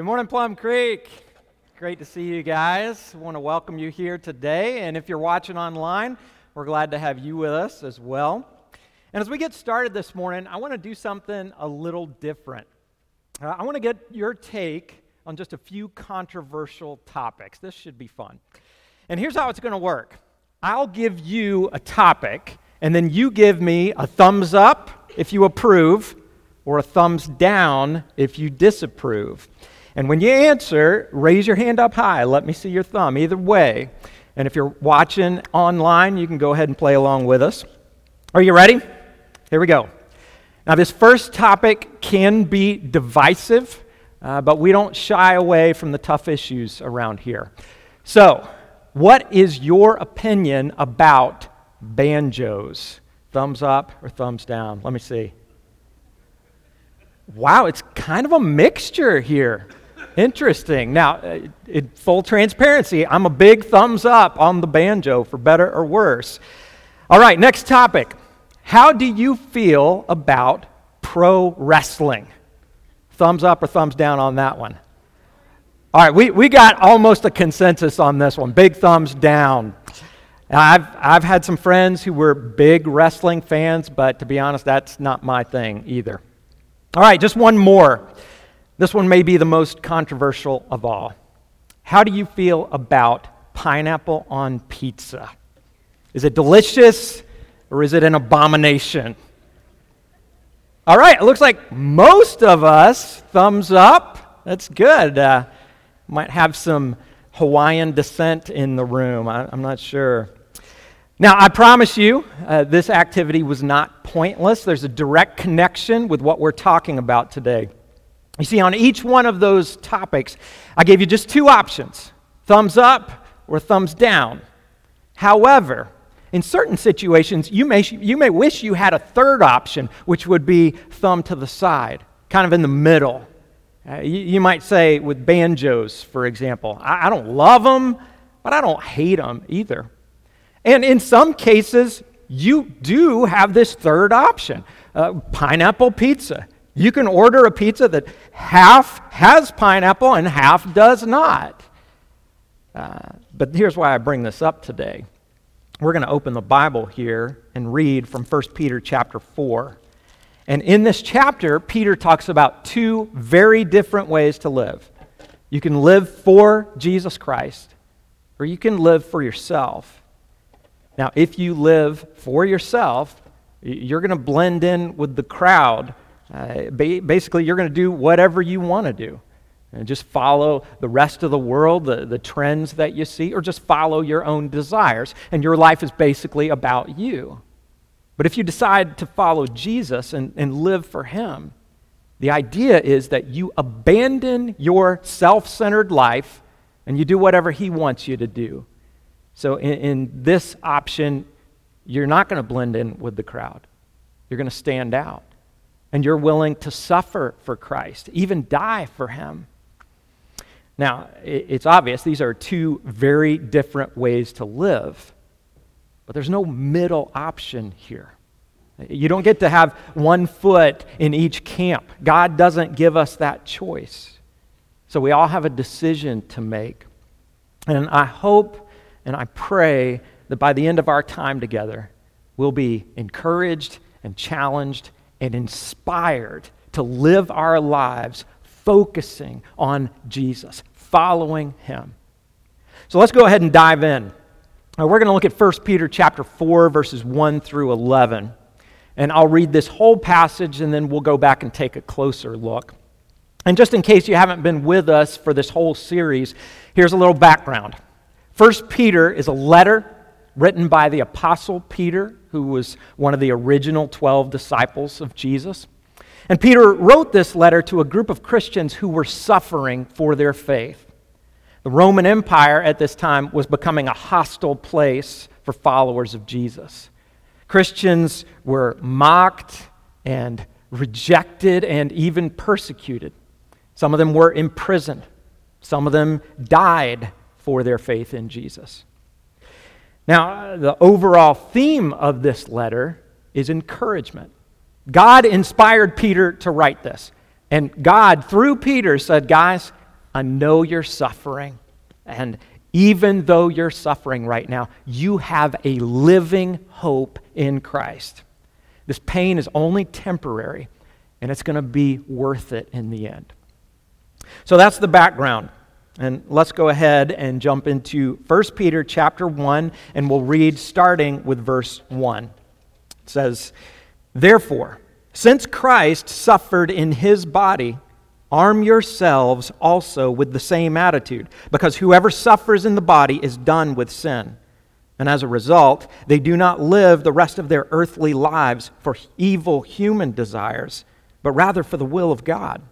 Good morning, Plum Creek. Great to see you guys. I want to welcome you here today. And if you're watching online, we're glad to have you with us as well. And as we get started this morning, I want to do something a little different. Uh, I want to get your take on just a few controversial topics. This should be fun. And here's how it's going to work I'll give you a topic, and then you give me a thumbs up if you approve, or a thumbs down if you disapprove. And when you answer, raise your hand up high. Let me see your thumb, either way. And if you're watching online, you can go ahead and play along with us. Are you ready? Here we go. Now, this first topic can be divisive, uh, but we don't shy away from the tough issues around here. So, what is your opinion about banjos? Thumbs up or thumbs down? Let me see. Wow, it's kind of a mixture here. Interesting. Now, uh, in full transparency, I'm a big thumbs up on the banjo, for better or worse. All right, next topic. How do you feel about pro wrestling? Thumbs up or thumbs down on that one? All right, we, we got almost a consensus on this one. Big thumbs down. I've, I've had some friends who were big wrestling fans, but to be honest, that's not my thing either. All right, just one more. This one may be the most controversial of all. How do you feel about pineapple on pizza? Is it delicious or is it an abomination? All right, it looks like most of us, thumbs up. That's good. Uh, might have some Hawaiian descent in the room. I, am not sure. Now, I promise you, uh, this activity was not pointless. There's a direct connection with what we're talking about today. You see, on each one of those topics, I gave you just two options thumbs up or thumbs down. However, in certain situations, you may, you may wish you had a third option, which would be thumb to the side, kind of in the middle. Uh, you, you, might say with banjos, for example, I, I don't love them, but I don't hate them either. And in some cases, you do have this third option uh, pineapple pizza. You can order a pizza that half has pineapple and half does not. Uh, but here's why I bring this up today. We're going to open the Bible here and read from 1 Peter chapter 4. And in this chapter, Peter talks about two very different ways to live. You can live for Jesus Christ, or you can live for yourself. Now, if you live for yourself, you're going to blend in with the crowd. Uh, basically, you're going to do whatever you want to do. And just follow the rest of the world, the, the trends that you see, or just follow your own desires. And your life is basically about you. But if you decide to follow Jesus and, and live for Him, the idea is that you abandon your self centered life and you do whatever He wants you to do. So, in, in this option, you're not going to blend in with the crowd. You're going to stand out. And you're willing to suffer for Christ, even die for Him. Now, it's obvious these are two very different ways to live, but there's no middle option here. You don't get to have one foot in each camp. God doesn't give us that choice. So we all have a decision to make. And I hope and I pray that by the end of our time together, we'll be encouraged and challenged and inspired to live our lives focusing on Jesus, following him. So let's go ahead and dive in. we're going to look at 1 Peter chapter 4 verses 1 through 11. And I'll read this whole passage and then we'll go back and take a closer look. And just in case you haven't been with us for this whole series, here's a little background. First Peter is a letter written by the apostle Peter, who was one of the original 12 disciples of Jesus. And Peter wrote this letter to a group of Christians who were suffering for their faith. The Roman Empire at this time was becoming a hostile place for followers of Jesus. Christians were mocked and rejected and even persecuted. Some of them were imprisoned. Some of them died for their faith in Jesus. Now, the overall theme of this letter is encouragement. God inspired Peter to write this. And God, through Peter, said, Guys, I know you're suffering. And even though you're suffering right now, you have a living hope in Christ. This pain is only temporary, and it's going to be worth it in the end. So that's the background. And let's go ahead and jump into 1 Peter chapter 1, and we'll read starting with verse 1. It says, Therefore, since Christ suffered in his body, arm yourselves also with the same attitude, because whoever suffers in the body is done with sin. And as a result, they do not live the rest of their earthly lives for evil human desires, but rather for the will of God.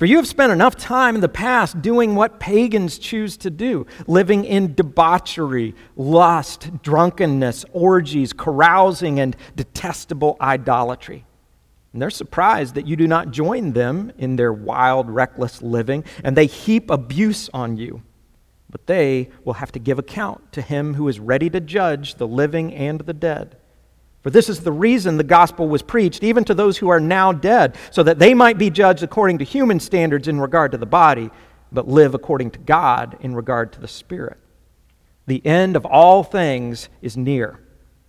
For you have spent enough time in the past doing what pagans choose to do, living in debauchery, lust, drunkenness, orgies, carousing, and detestable idolatry. And they're surprised that you do not join them in their wild, reckless living, and they heap abuse on you. But they will have to give account to him who is ready to judge the living and the dead. For this is the reason the gospel was preached, even to those who are now dead, so that they might be judged according to human standards in regard to the body, but live according to God in regard to the spirit. The end of all things is near.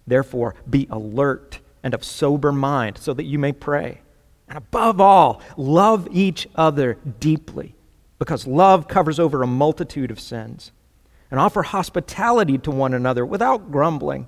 Therefore, be alert and of sober mind, so that you may pray. And above all, love each other deeply, because love covers over a multitude of sins. And offer hospitality to one another without grumbling.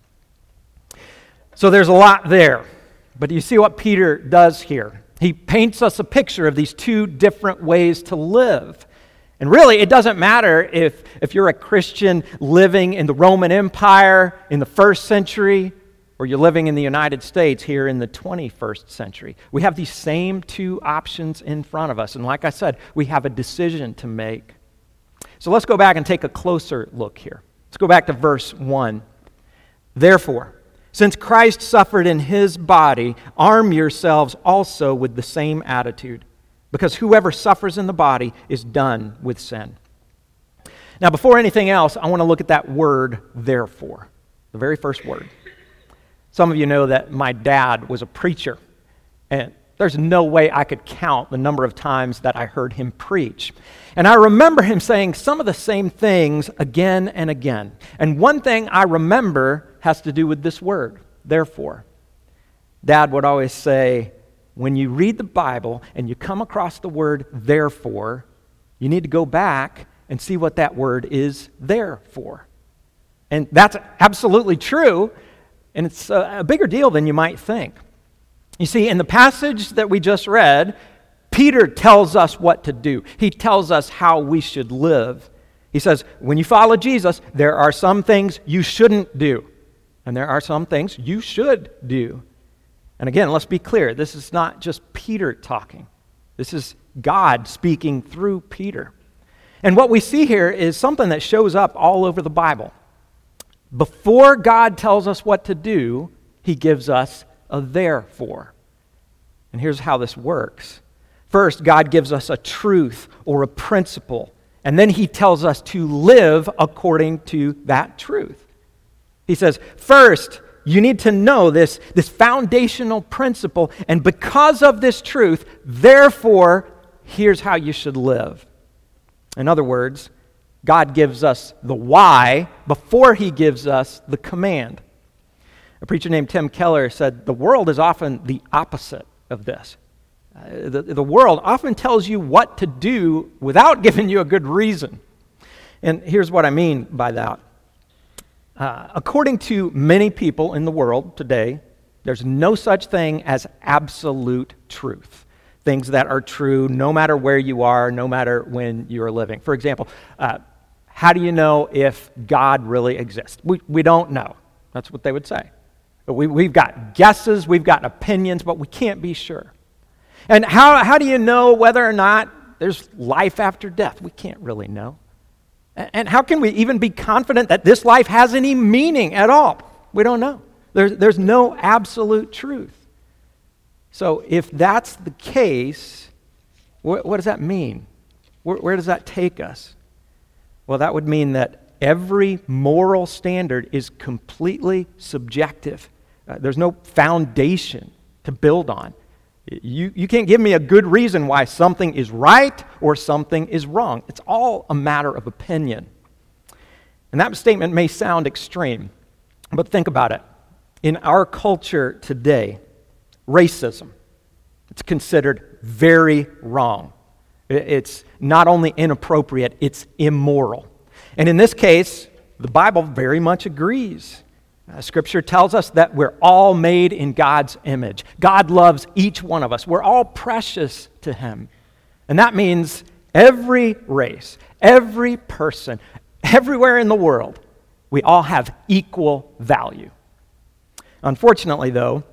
So there's a lot there. But you see what Peter does here? He paints us a picture of these two different ways to live. And really, it doesn't matter if, if you're a Christian living in the Roman Empire in the first century or you're living in the United States here in the 21st century. We have these same two options in front of us. And like I said, we have a decision to make. So let's go back and take a closer look here. Let's go back to verse 1. Therefore, since Christ suffered in his body, arm yourselves also with the same attitude, because whoever suffers in the body is done with sin. Now, before anything else, I want to look at that word, therefore, the very first word. Some of you know that my dad was a preacher, and there's no way I could count the number of times that I heard him preach. And I remember him saying some of the same things again and again. And one thing I remember has to do with this word, therefore. Dad would always say, when you read the Bible and you come across the word therefore, you need to go back and see what that word is there for. And that's absolutely true, and it's a, bigger deal than you might think. You see, in the passage that we just read, Peter tells us what to do. He tells us how we should live. He says, when you follow Jesus, there are some things you shouldn't do. And there are some things you should do. And again, let's be clear this is not just Peter talking, this is God speaking through Peter. And what we see here is something that shows up all over the Bible. Before God tells us what to do, he gives us a therefore. And here's how this works. First, God gives us a truth or a principle, and then he tells us to live according to that truth. He says, first, you need to know this, this foundational principle, and because of this truth, therefore, here's how you should live. In other words, God gives us the why before he gives us the command. A preacher named Tim Keller said, The world is often the opposite of this. Uh, the, the world often tells you what to do without giving you a good reason. And here's what I mean by that uh, according to many people in the world today, there's no such thing as absolute truth. Things that are true no matter where you are, no matter when you're living. For example, uh, how do you know if God really exists? We, we don't know. That's what they would say. We, we've got guesses, we've got opinions, but we can't be sure. And how, how do you know whether or not there's life after death? We can't really know. And how can we even be confident that this life has any meaning at all? We don't know. There's, there's no absolute truth. So, if that's the case, what, what does that mean? Where, where does that take us? Well, that would mean that every moral standard is completely subjective. Uh, there's no foundation to build on. You, you can't give me a good reason why something is right or something is wrong. It's all a matter of opinion. And that statement may sound extreme, but think about it. In our culture today, racism, it's considered very wrong. It's not only inappropriate, it's immoral. And in this case, the Bible very much agrees. Uh, scripture tells us that we're all made in God's image. God loves each one of us. We're all precious to Him. And that means every race, every person, everywhere in the world, we all have equal value. Unfortunately, though,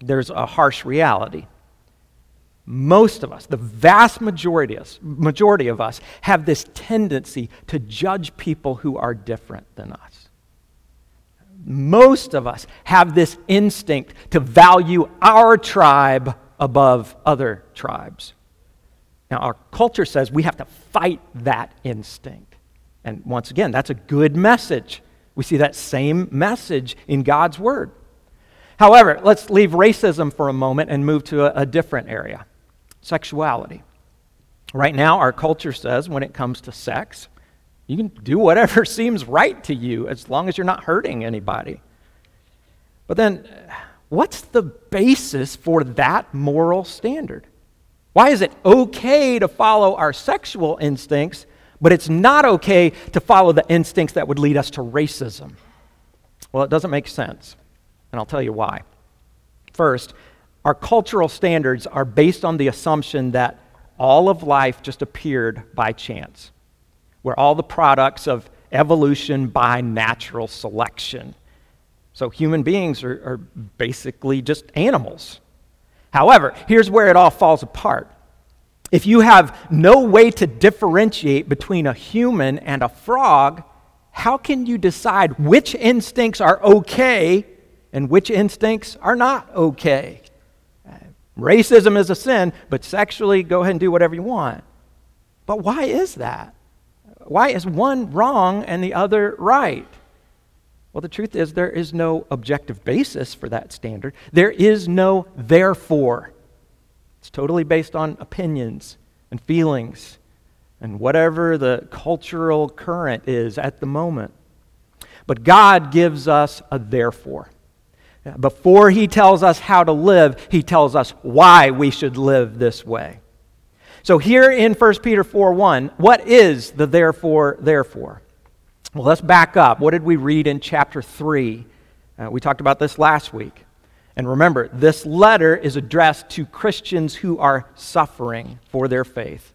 there's a harsh reality. Most of us, the vast majority of us, majority of us, have this tendency to judge people who are different than us most of us have this instinct to value our tribe above other tribes. Now, our culture says we have to fight that instinct. And once again, that's a good message. We see that same message in God's Word. However, let's leave racism for a moment and move to a, a different area sexuality. Right now, our culture says when it comes to sex, you can do whatever seems right to you as long as you're not hurting anybody. But then, what's the basis for that moral standard? Why is it okay to follow our sexual instincts, but it's not okay to follow the instincts that would lead us to racism? Well, it doesn't make sense, and I'll tell you why. First, our cultural standards are based on the assumption that all of life just appeared by chance. We're all the products of evolution by natural selection. So human beings are, are basically just animals. However, here's where it all falls apart. If you have no way to differentiate between a human and a frog, how can you decide which instincts are okay and which instincts are not okay? Racism is a sin, but sexually, go ahead and do whatever you want. But why is that? Why is one wrong and the other right? Well, the truth is, there is no objective basis for that standard. There is no therefore. It's totally based on opinions and feelings and whatever the cultural current is at the moment. But God gives us a therefore. Before He tells us how to live, He tells us why we should live this way. So here in 1 Peter 4 1, what is the therefore, therefore? Well, let's back up. What did we read in chapter 3? Uh, we talked about this last week. And remember, this letter is addressed to Christians who are suffering for their faith.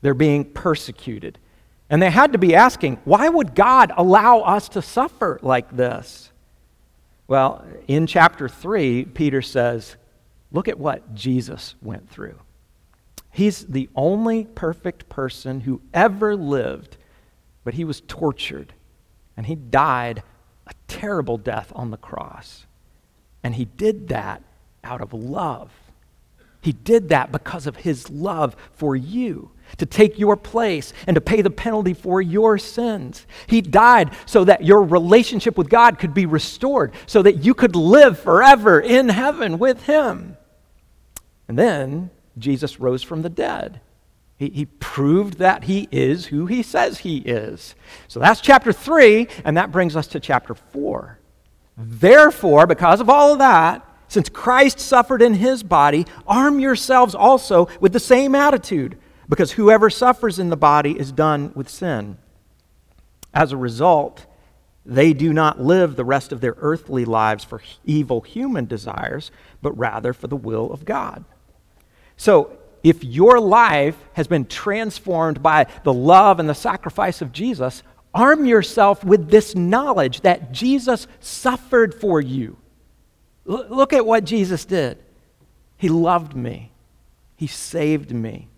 They're being persecuted. And they had to be asking, why would God allow us to suffer like this? Well, in chapter 3, Peter says, look at what Jesus went through. He's the only perfect person who ever lived, but he was tortured and he died a terrible death on the cross. And he did that out of love. He did that because of his love for you, to take your place and to pay the penalty for your sins. He died so that your relationship with God could be restored, so that you could live forever in heaven with him. And then Jesus rose from the dead. He, he proved that he is who he says he is. So that's chapter 3, and that brings us to chapter 4. Therefore, because of all of that, since Christ suffered in his body, arm yourselves also with the same attitude, because whoever suffers in the body is done with sin. As a result, they do not live the rest of their earthly lives for evil human desires, but rather for the will of God. So, if your life has been transformed by the love and the sacrifice of Jesus, arm yourself with this knowledge that Jesus suffered for you. L- look at what Jesus did. He loved me, He saved me,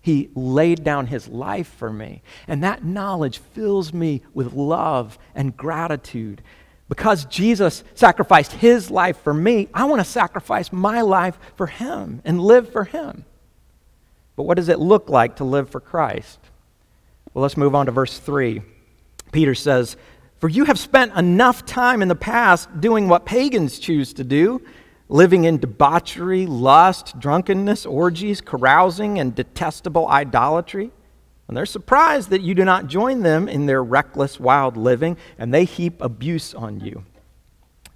He laid down his life for me. And that knowledge fills me with love and gratitude. Because Jesus sacrificed his life for me, I want to sacrifice my life for him and live for him. But what does it look like to live for Christ? Well, let's move on to verse 3. Peter says, For you have spent enough time in the past doing what pagans choose to do living in debauchery, lust, drunkenness, orgies, carousing, and detestable idolatry. And they're surprised that you do not join them in their reckless, wild living, and they heap abuse on you.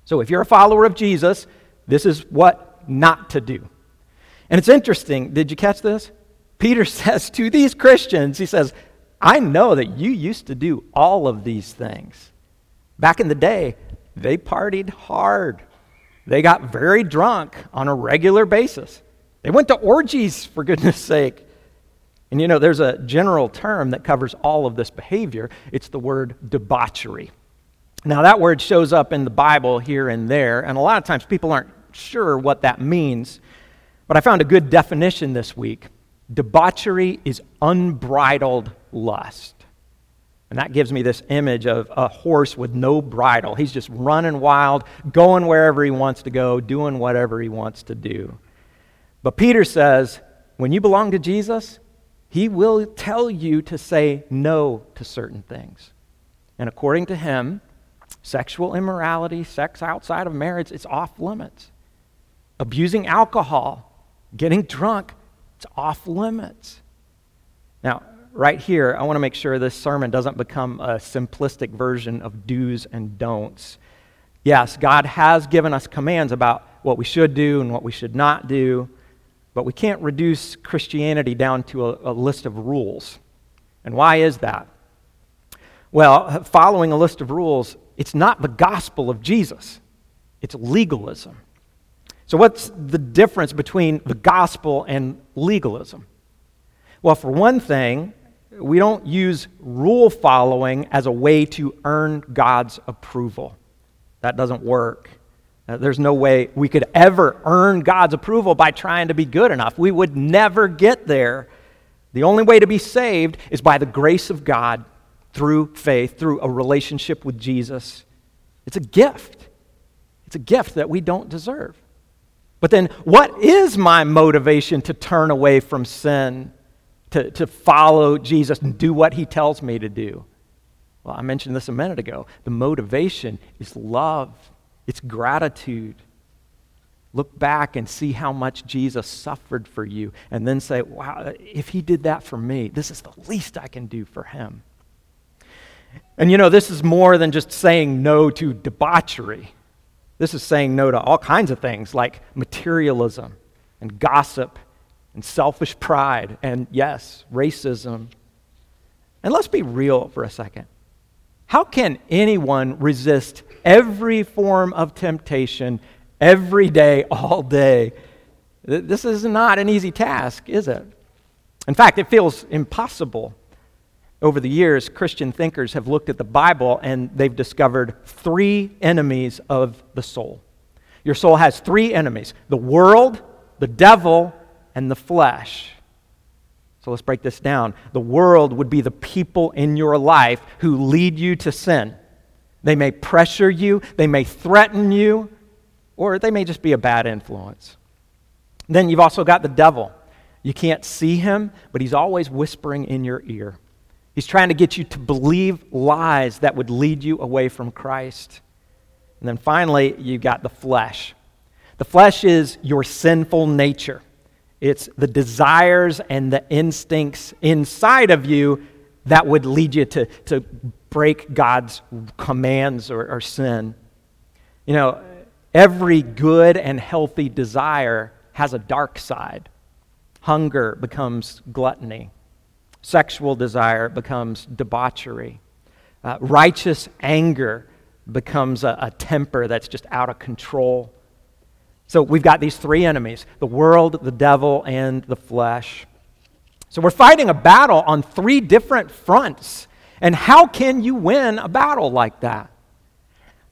So, if you're a follower of Jesus, this is what not to do. And it's interesting. Did you catch this? Peter says to these Christians, he says, I know that you used to do all of these things. Back in the day, they partied hard. They got very drunk on a regular basis. They went to orgies, for goodness sake. And you know, there's a general term that covers all of this behavior it's the word debauchery. Now, that word shows up in the Bible here and there, and a lot of times people aren't sure what that means. But I found a good definition this week. Debauchery is unbridled lust. And that gives me this image of a horse with no bridle. He's just running wild, going wherever he wants to go, doing whatever he wants to do. But Peter says, when you belong to Jesus, he will tell you to say no to certain things. And according to him, sexual immorality, sex outside of marriage, it's off limits. Abusing alcohol, getting drunk, it's off limits. Now, right here, I want to make sure this sermon doesn't become a simplistic version of do's and don'ts. Yes, God has given us commands about what we should do and what we should not do, but we can't reduce Christianity down to a, a list of rules. And why is that? Well, following a list of rules, it's not the gospel of Jesus, it's legalism. So, what's the difference between the gospel and legalism? Well, for one thing, we don't use rule following as a way to earn God's approval. That doesn't work. Uh, there's no way we could ever earn God's approval by trying to be good enough. We would never get there. The only way to be saved is by the grace of God through faith, through a relationship with Jesus. It's a gift. It's a gift that we don't deserve. But then, what is my motivation to turn away from sin? to, to follow Jesus and do what he tells me to do? Well, I mentioned this a minute ago. The motivation is love, it's gratitude. Look back and see how much Jesus suffered for you, and then say, wow, if he did that for me, this is the least I can do for him. And you know, this is more than just saying no to debauchery. This is saying no to all kinds of things like materialism and gossip and selfish pride and, yes, racism. And let's be real for a second. How can anyone resist every form of temptation every day, all day? This is not an easy task, is it? In fact, it feels impossible. Over the years, Christian thinkers have looked at the Bible and they've discovered three enemies of the soul. Your soul has three enemies the world, the devil, and the flesh. So let's break this down. The world would be the people in your life who lead you to sin. They may pressure you, they may threaten you, or they may just be a bad influence. Then you've also got the devil. You can't see him, but he's always whispering in your ear. He's trying to get you to believe lies that would lead you away from Christ. And then finally, you've got the flesh. The flesh is your sinful nature. It's the desires and the instincts inside of you that would lead you to, to break God's commands or, or sin. You know, every good and healthy desire has a dark side. Hunger becomes gluttony, sexual desire becomes debauchery, uh, righteous anger becomes a, a temper that's just out of control. So we've got these three enemies the world, the devil, and the flesh. So we're fighting a battle on three different fronts. And how can you win a battle like that?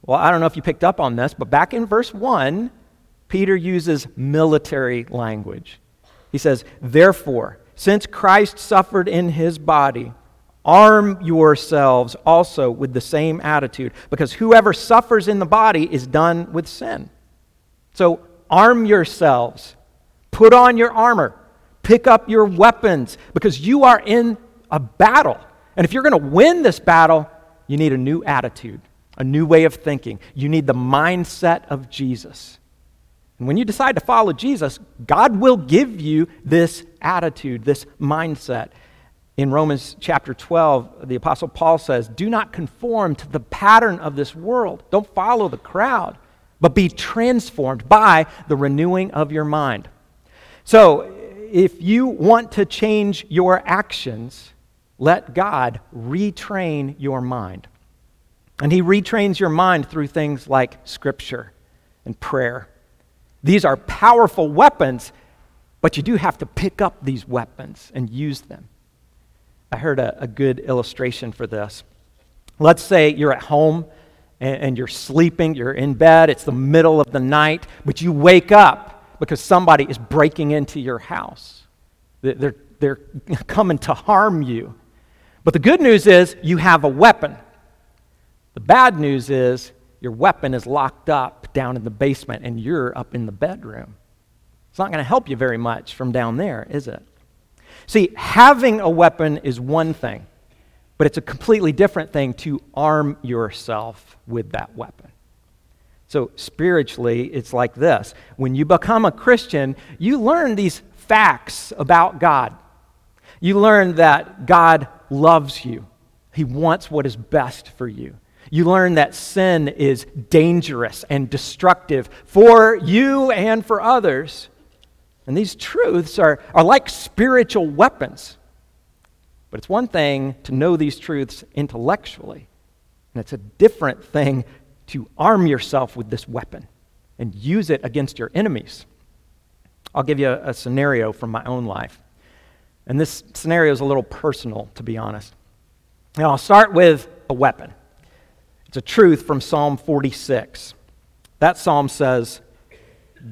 Well, I don't know if you picked up on this, but back in verse 1, Peter uses military language. He says, Therefore, since Christ suffered in his body, arm yourselves also with the same attitude, because whoever suffers in the body is done with sin. So arm yourselves, put on your armor, pick up your weapons, because you are in a battle. And if you're going to win this battle, you need a new attitude, a new way of thinking. You need the mindset of Jesus. And when you decide to follow Jesus, God will give you this attitude, this mindset. In Romans chapter 12, the Apostle Paul says, Do not conform to the pattern of this world. Don't follow the crowd, but be transformed by the renewing of your mind. So, if you want to change your actions, let God retrain your mind. And He retrains your mind through things like Scripture and prayer. These are powerful weapons, but you do have to pick up these weapons and use them. I heard a, a good illustration for this. Let's say you're at home and, and you're sleeping, you're in bed, it's the middle of the night, but you wake up because somebody is breaking into your house. They're, they're coming to harm you. But the good news is you have a weapon. The bad news is your weapon is locked up down in the basement and you're up in the bedroom. It's not going to help you very much from down there, is it? See, having a weapon is one thing, but it's a completely different thing to arm yourself with that weapon. So, spiritually, it's like this when you become a Christian, you learn these facts about God. You learn that God loves you, He wants what is best for you. You learn that sin is dangerous and destructive for you and for others. And these truths are, are like spiritual weapons. But it's one thing to know these truths intellectually, and it's a different thing to arm yourself with this weapon and use it against your enemies. I'll give you a, a scenario from my own life. And this scenario is a little personal, to be honest. Now, I'll start with a weapon. It's a truth from Psalm 46. That psalm says,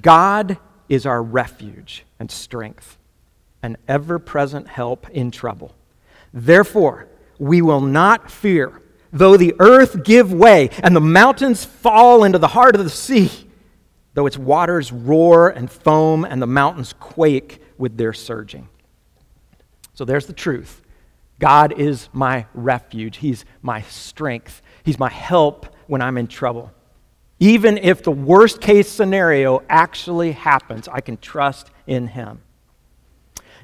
God is our refuge and strength, an ever present help in trouble. Therefore, we will not fear, though the earth give way and the mountains fall into the heart of the sea, though its waters roar and foam and the mountains quake with their surging. So there's the truth. God is my refuge. He's my strength. He's my help when I'm in trouble. Even if the worst case scenario actually happens, I can trust in Him.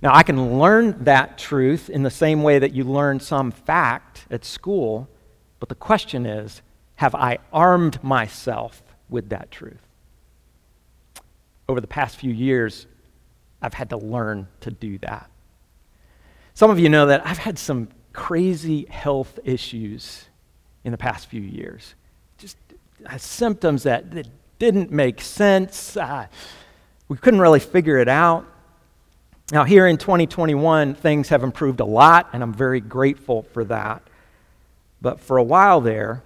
Now, I can learn that truth in the same way that you learn some fact at school, but the question is have I armed myself with that truth? Over the past few years, I've had to learn to do that. Some of you know that I've had some crazy health issues in the past few years. Just uh, symptoms that, that didn't make sense. Uh, we couldn't really figure it out. Now, here in 2021, things have improved a lot, and I'm very grateful for that. But for a while there,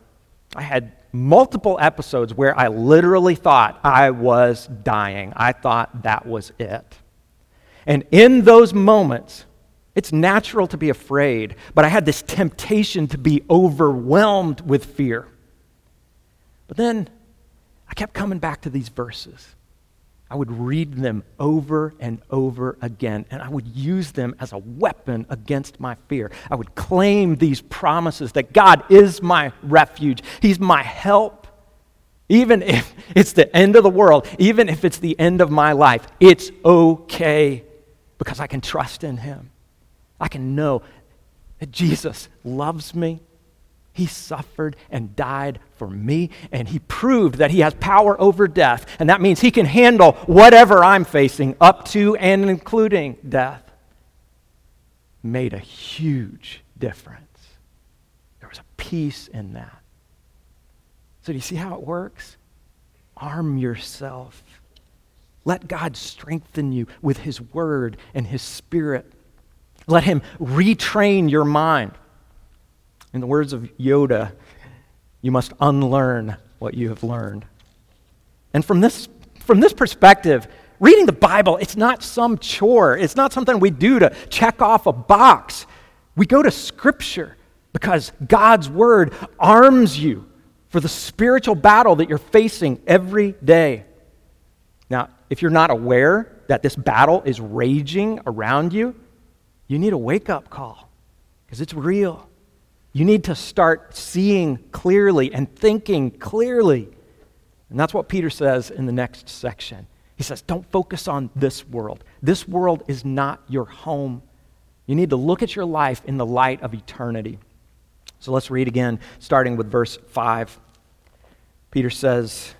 I had multiple episodes where I literally thought I was dying. I thought that was it. And in those moments, it's natural to be afraid, but I had this temptation to be overwhelmed with fear. But then I kept coming back to these verses. I would read them over and over again, and I would use them as a weapon against my fear. I would claim these promises that God is my refuge, He's my help. Even if it's the end of the world, even if it's the end of my life, it's okay because I can trust in Him. I can know that Jesus loves me. He suffered and died for me, and He proved that He has power over death. And that means He can handle whatever I'm facing, up to and including death. Made a huge difference. There was a peace in that. So, do you see how it works? Arm yourself. Let God strengthen you with His Word and His Spirit. Let him retrain your mind. In the words of Yoda, you must unlearn what you have learned. And from this, from this perspective, Reading the Bible, it's not some chore. It's not something we do to check off a box. We go to Scripture because God's Word arms you for the spiritual battle that you're facing every day. Now, if you're not aware that this battle is raging around you, you need a wake up call because it's real. You need to start seeing clearly and thinking clearly. And that's what Peter says in the next section. He says, Don't focus on this world. This world is not your home. You need to look at your life in the light of eternity. So let's read again, starting with verse 5. Peter says,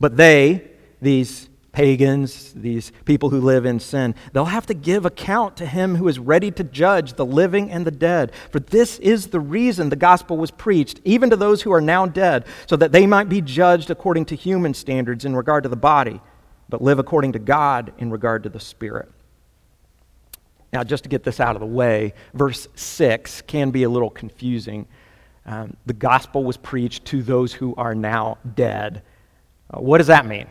But they, these pagans, these people who live in sin, they'll have to give account to him who is ready to judge the living and the dead. For this is the reason the gospel was preached, even to those who are now dead, so that they might be judged according to human standards in regard to the body, but live according to God in regard to the spirit. Now, just to get this out of the way, verse 6 can be a little confusing. Um, the gospel was preached to those who are now dead. Uh, what does that mean?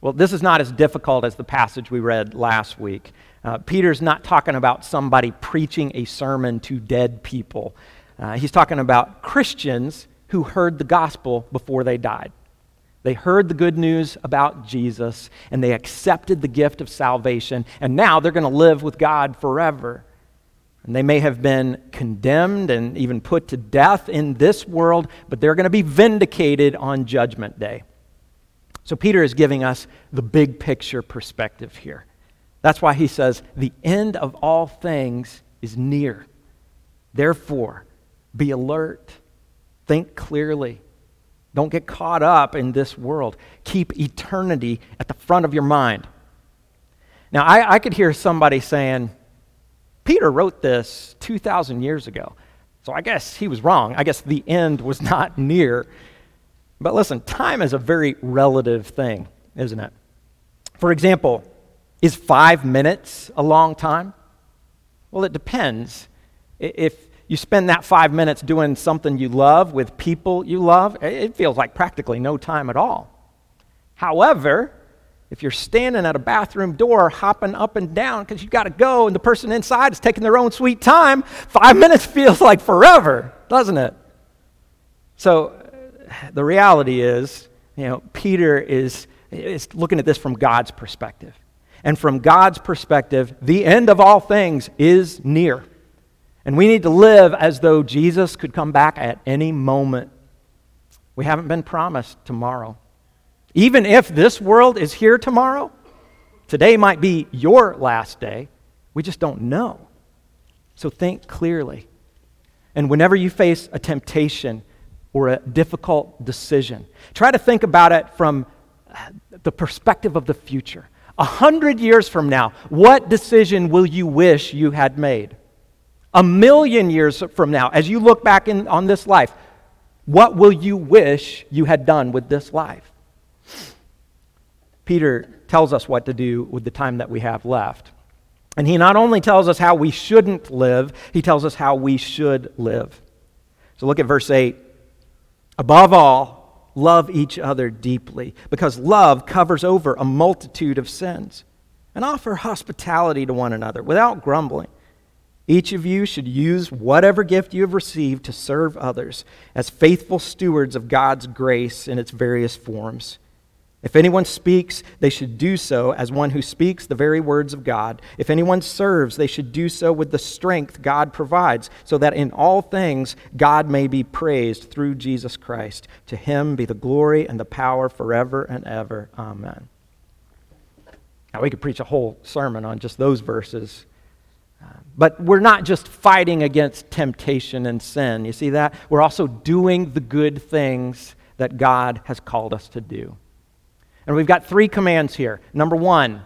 Well, this is not as difficult as the passage we read last week. Uh, Peter's not talking about somebody preaching a sermon to dead people. Uh, he's talking about Christians who heard the gospel before they died. They heard the good news about Jesus and they accepted the gift of salvation, and now they're going to live with God forever. And they may have been condemned and even put to death in this world, but they're going to be vindicated on Judgment Day. So Peter is giving us the big picture perspective here. That's why he says, the end of all things is near. Therefore, be alert, think clearly. Don't get caught up in this world. Keep eternity at the front of your mind. Now, I, I could hear somebody saying, Peter wrote this 2,000 years ago. So I guess he was wrong. I guess the end was not near. But listen, time is a very relative thing, isn't it? For example, is five minutes a long time? Well, it depends. If you spend that five minutes doing something you love with people you love, it feels like practically no time at all. However, if you're standing at a bathroom door hopping up and down because you've got to go and the person inside is taking their own sweet time, five minutes feels like forever, doesn't it? So the reality is, you know, Peter is, is looking at this from God's perspective. And from God's perspective, the end of all things is near. And we need to live as though Jesus could come back at any moment. We haven't been promised tomorrow. Even if this world is here tomorrow, today might be your last day. We just don't know. So think clearly. And whenever you face a temptation, or a difficult decision. Try to think about it from the perspective of the future. A hundred years from now, what decision will you wish you had made? A million years from now, as you look back in, on this life, what will you wish you had done with this life? Peter tells us what to do with the time that we have left. And he not only tells us how we shouldn't live, he tells us how we should live. So look at verse 8. Above all, love each other deeply, because love covers over a multitude of sins. And offer hospitality to one another without grumbling. Each of you should use whatever gift you have received to serve others as faithful stewards of God's grace in its various forms. If anyone speaks, they should do so as one who speaks the very words of God. If anyone serves, they should do so with the strength God provides, so that in all things God may be praised through Jesus Christ. To him be the glory and the power forever and ever. Amen. Now, we could preach a whole sermon on just those verses. But we're not just fighting against temptation and sin. You see that? We're also doing the good things that God has called us to do. And we've got three commands here. Number one,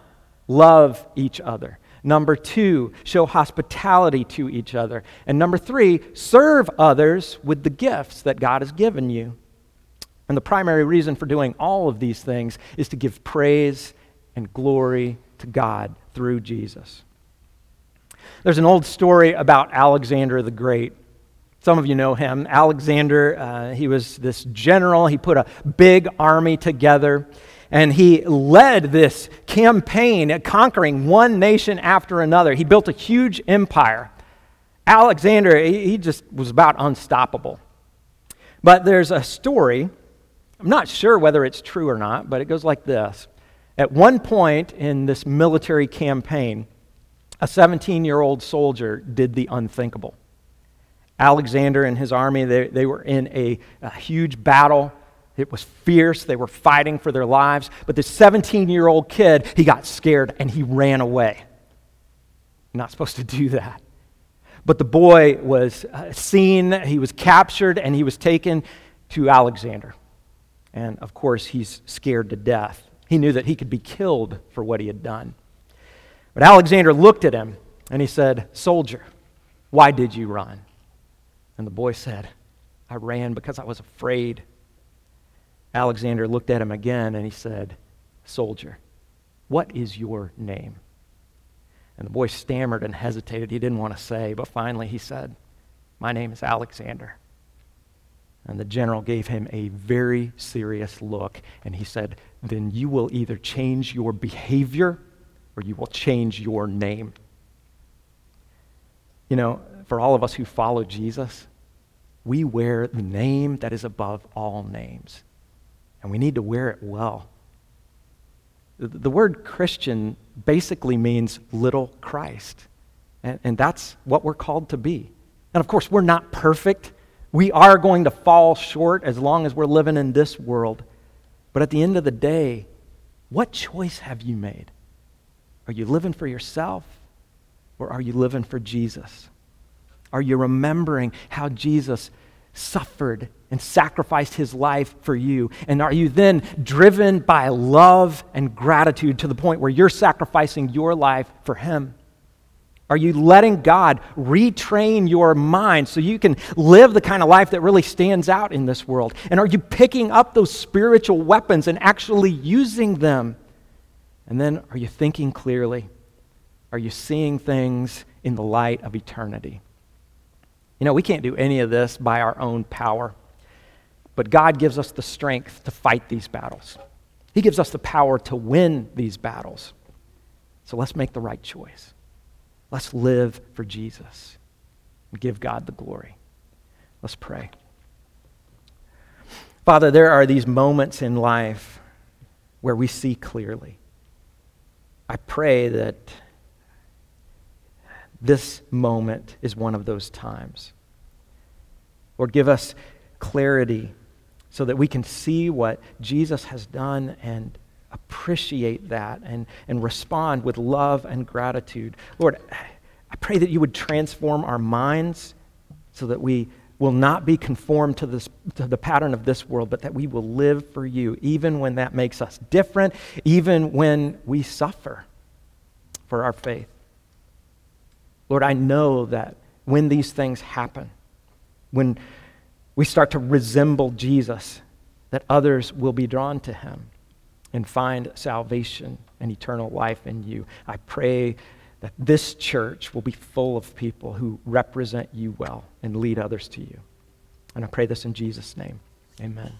love each other. Number two, show hospitality to each other. And number three, serve others with the gifts that God has given you. And the primary reason for doing all of these things is to give praise and glory to God through Jesus. There's an old story about Alexander the Great. Some of you know him. Alexander, uh, he was this general. He put a big army together And he led this campaign conquering one nation after another. He built a huge empire. Alexander, he just was about unstoppable. But there's a story, I'm not sure whether it's true or not, but it goes like this. At one point in this military campaign, a 17 year old soldier did the unthinkable. Alexander and his army, they, they were in a, a huge battle. It was fierce. They were fighting for their lives. But this 17 year old kid, he got scared and he ran away. Not supposed to do that. But the boy was uh, seen, he was captured, and he was taken to Alexander. And of course, he's scared to death. He knew that he could be killed for what he had done. But Alexander looked at him and he said, Soldier, why did you run? And the boy said, I ran because I was afraid. Alexander looked at him again and he said, Soldier, what is your name? And the boy stammered and hesitated. He didn't want to say, but finally he said, My name is Alexander. And the general gave him a very serious look, and he said, Then you will either change your behavior or you will change your name. You know, for all of us who follow Jesus, we wear the name that is above all names, and we need to wear it well. The word Christian basically means little Christ. And, and, that's what we're called to be. And of course, we're not perfect. We are going to fall short as long as we're living in this world. But at the end of the day, what choice have you made? Are you living for yourself or are you living for Jesus? Are you remembering how Jesus suffered and sacrificed his life for you? And are you then driven by love and gratitude to the point where you're sacrificing your life for him? Are you letting God retrain your mind so you can live the kind of life that really stands out in this world? And are you picking up those spiritual weapons and actually using them? And then are you thinking clearly? Are you seeing things in the light of eternity? You know, we can't do any of this by our own power, but God gives us the strength to fight these battles. He gives us the power to win these battles. So let's make the right choice. Let's live for Jesus and give God the glory. Let's pray. Father, there are these moments in life where we see clearly. I pray that this moment is one of those times. Lord, give us clarity so that we can see what Jesus has done and appreciate that and, and respond with love and gratitude. Lord, I pray that you would transform our minds so that we will not be conformed to, this, to the pattern of this world, but that we will live for you, even when that makes us different, even when we suffer for our faith. Lord, I know that when these things happen, when we start to resemble Jesus, that others will be drawn to him and find salvation and eternal life in you. I pray that this church will be full of people who represent you well and lead others to you. And I pray this in Jesus' name. Amen.